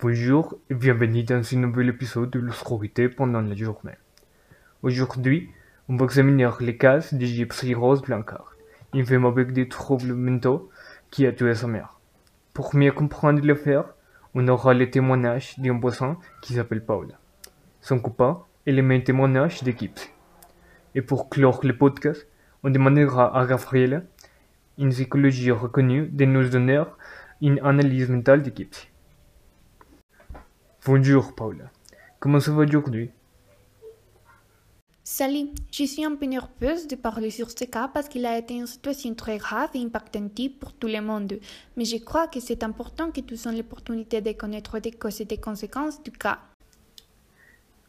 Bonjour et bienvenue dans ce nouvel épisode de l'obscurité pendant la journée. Aujourd'hui, on va examiner les cas de Gypsy Rose Blancard, une femme avec des troubles mentaux qui a tué sa mère. Pour mieux comprendre l'affaire, on aura le témoignage d'un voisin qui s'appelle Paul. Son copain et le témoignage de Gypsy. Et pour clore le podcast, on demandera à Gabriela, une psychologie reconnue, de nous donner une analyse mentale de Gypsy. Bonjour Paula, comment ça va aujourd'hui? Salut, je suis un peu nerveuse de parler sur ce cas parce qu'il a été une situation très grave et impactante pour tout le monde. Mais je crois que c'est important que tous ayons l'opportunité de connaître des causes et des conséquences du cas.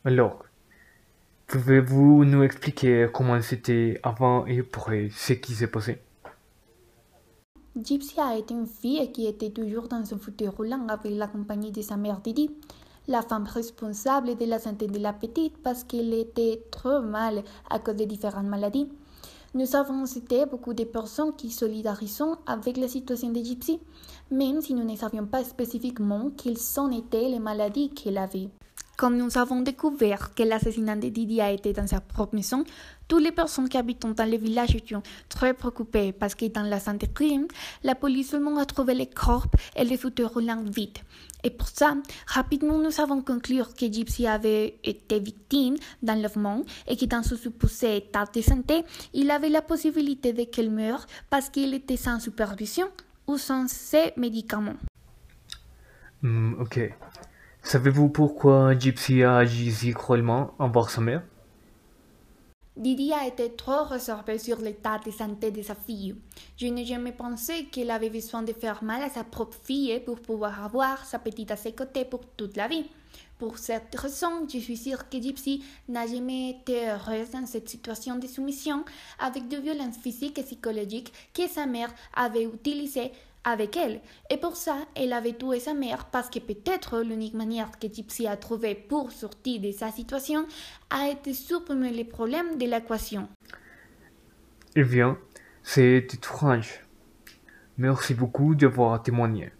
Alors, pouvez-vous nous expliquer comment c'était avant et après ce qui s'est passé? Gypsy a été une fille qui était toujours dans son fauteuil roulant avec la compagnie de sa mère Didi, la femme responsable de la santé de la petite parce qu'elle était trop mal à cause de différentes maladies. Nous avons cité beaucoup de personnes qui solidarisent avec la situation de Gypsy, même si nous ne savions pas spécifiquement quelles sont étaient les maladies qu'elle avait. Comme nous avons découvert que l'assassinat de Didi a été dans sa propre maison, toutes les personnes qui habitent dans le village étaient très préoccupées parce que dans la de crime, la police seulement a trouvé les corps et les fauteuils roulants vides. Et pour ça, rapidement, nous avons conclu que Gypsy avait été victime d'un lèvement et que dans ce supposé état de santé, il avait la possibilité de qu'elle meure parce qu'il était sans supervision ou sans ses médicaments. Hmm, ok. Savez-vous pourquoi Gypsy a agi si cruellement envers sa mère? Didi a été trop réservée sur l'état de santé de sa fille. Je n'ai jamais pensé qu'elle avait besoin de faire mal à sa propre fille pour pouvoir avoir sa petite à ses côtés pour toute la vie. Pour cette raison, je suis sûre que Gypsy n'a jamais été heureuse dans cette situation de soumission avec de violences physiques et psychologiques que sa mère avait utilisées avec elle. Et pour ça, elle avait tué sa mère parce que peut-être l'unique manière que Gypsy a trouvée pour sortir de sa situation a été supprimer les problèmes de l'équation. Eh bien, c'est étrange. Merci beaucoup d'avoir témoigné.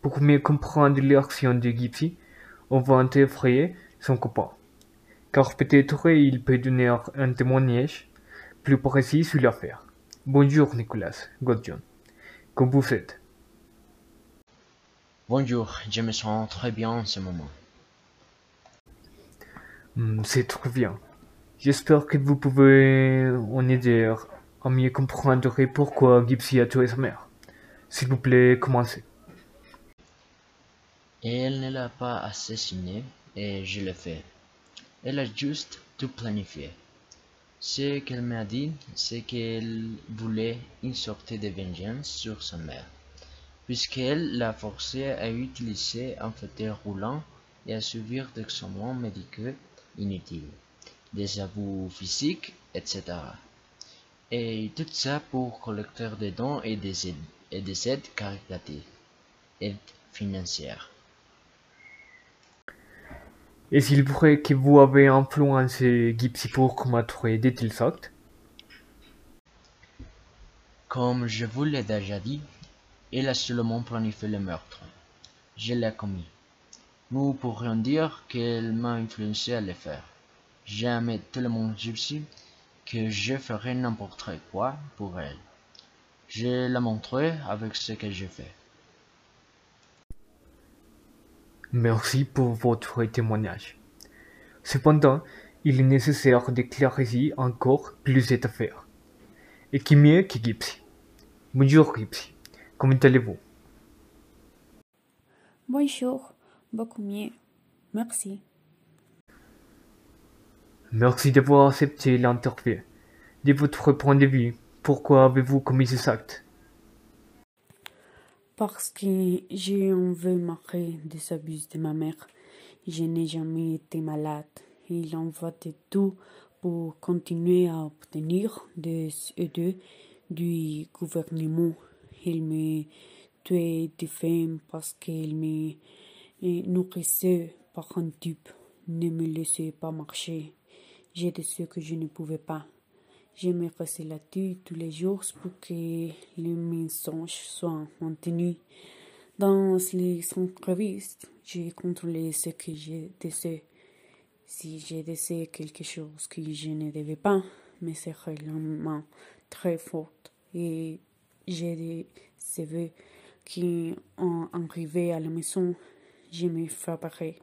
Pour mieux comprendre l'action de Gypsy, on va interroger son copain. Car peut-être il peut donner un témoignage plus précis sur l'affaire. Bonjour Nicolas Godjon. Comme vous faites Bonjour, je me sens très bien en ce moment. Hmm, C'est très bien. J'espère que vous pouvez en aider à mieux comprendre pourquoi Gypsy a tué sa mère. S'il vous plaît, commencez. Elle ne l'a pas assassiné et je l'ai fait. Elle a juste tout planifié. Ce qu'elle m'a dit, c'est qu'elle voulait une sorte de vengeance sur sa mère, puisqu'elle l'a forcé à utiliser un fauteuil roulant et à subir des examens médicaux inutiles, des abus physiques, etc. Et tout ça pour collecter des dons et des aides, et des aides caritatives, aides financières. Est-il vrai que vous avez influencé Gypsy pour commettre de tels actes Comme je vous l'ai déjà dit, elle a seulement planifié le meurtre. Je l'ai commis. Nous pourrions dire qu'elle m'a influencé à le faire. Jamais tellement gypsy que je ferai n'importe quoi pour elle. Je la montrerai avec ce que j'ai fait. Merci pour votre témoignage. Cependant, il est nécessaire de clarifier encore plus cette affaire. Et qui mieux que Gypsy? Bonjour Gypsy, comment allez-vous? Bonjour, beaucoup mieux. Merci. Merci d'avoir accepté l'interview. De votre point de vue, pourquoi avez-vous commis ces actes? Parce que j'ai envie marrer des abus de ma mère. Je n'ai jamais été malade. Il envoie de tout pour continuer à obtenir des aides du gouvernement. Il me tuait des femmes parce qu'il me nourrissait par un tube, ne me laissait pas marcher. J'ai de ce que je ne pouvais pas. Je me restais là-dessus tous les jours pour que les mensonges soient maintenus Dans les entrevistes, j'ai contrôlé ce que je désire. Si je désire quelque chose que je ne devais pas, mais c'est réellement très fort. Et j'ai des cheveux qui ont arrivé à la maison, je me frapperai.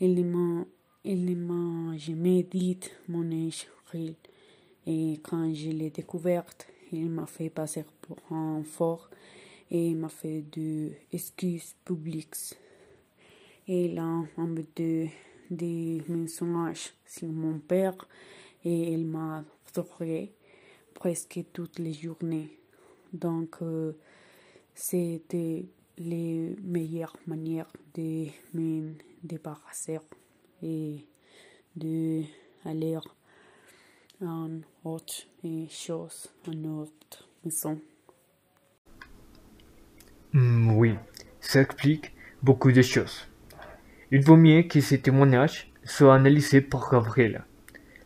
Il m'a, il m'a jamais dit mon âge réel. Et quand je l'ai découverte, il m'a fait passer pour un fort et il m'a fait des excuses publiques. Et il a embêté des mensonges sur mon père et il m'a trouvé presque toutes les journées. Donc, euh, c'était les meilleures manières de me débarrasser et de chose, en autre maison. Hmm, oui, ça explique beaucoup de choses. Il vaut mieux que ces témoignages soient analysés par Gabriela,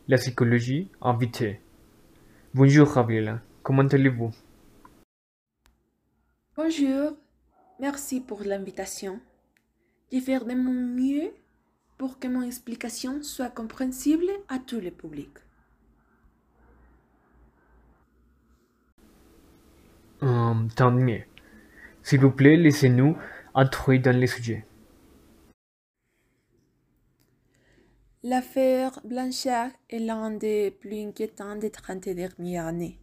la psychologie invitée. Bonjour Gabriela, comment allez-vous? Bonjour, merci pour l'invitation. Je vais faire de mon mieux pour que mon explication soit compréhensible à tout le public. Tant mieux. S'il vous plaît, laissez-nous entrer dans le sujet. L'affaire Blanchard est l'un des plus inquiétants des 30 dernières années.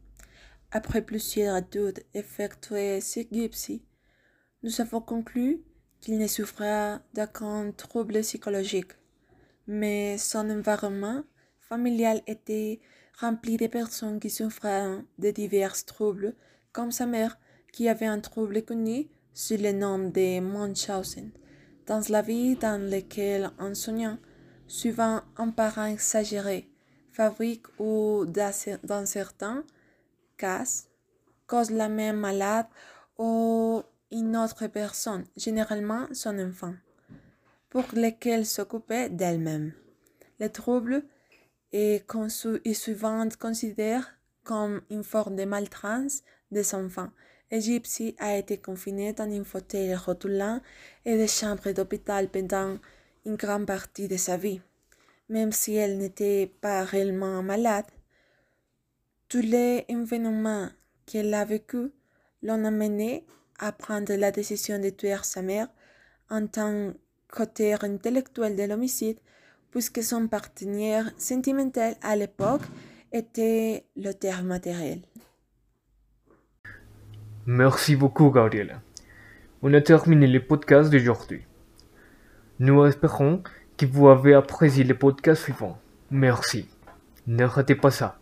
Après plusieurs études effectuées sur Gypsy, nous avons conclu qu'il ne souffrait d'aucun trouble psychologique, mais son environnement familial était rempli de personnes qui souffraient de divers troubles, comme sa mère qui avait un trouble connu sous le nom de Munchausen, dans la vie dans laquelle un soignant, souvent un parent exagéré, fabrique ou dans certains cas cause la même malade ou une autre personne, généralement son enfant, pour lequel s'occuper d'elle-même. Le trouble est, souvent considéré comme une forme de maltraitance des enfants Gypsy a été confinée dans un fauteuil rotulant et des chambres d'hôpital pendant une grande partie de sa vie. Même si elle n'était pas réellement malade, tous les événements qu'elle a vécus l'ont amenée à prendre la décision de tuer sa mère en tant qu'auteur intellectuel de l'homicide, puisque son partenaire sentimental à l'époque était l'auteur matériel. Merci beaucoup, Gabriela. On a terminé le podcast d'aujourd'hui. Nous espérons que vous avez apprécié le podcast suivant. Merci. Ne ratez pas ça.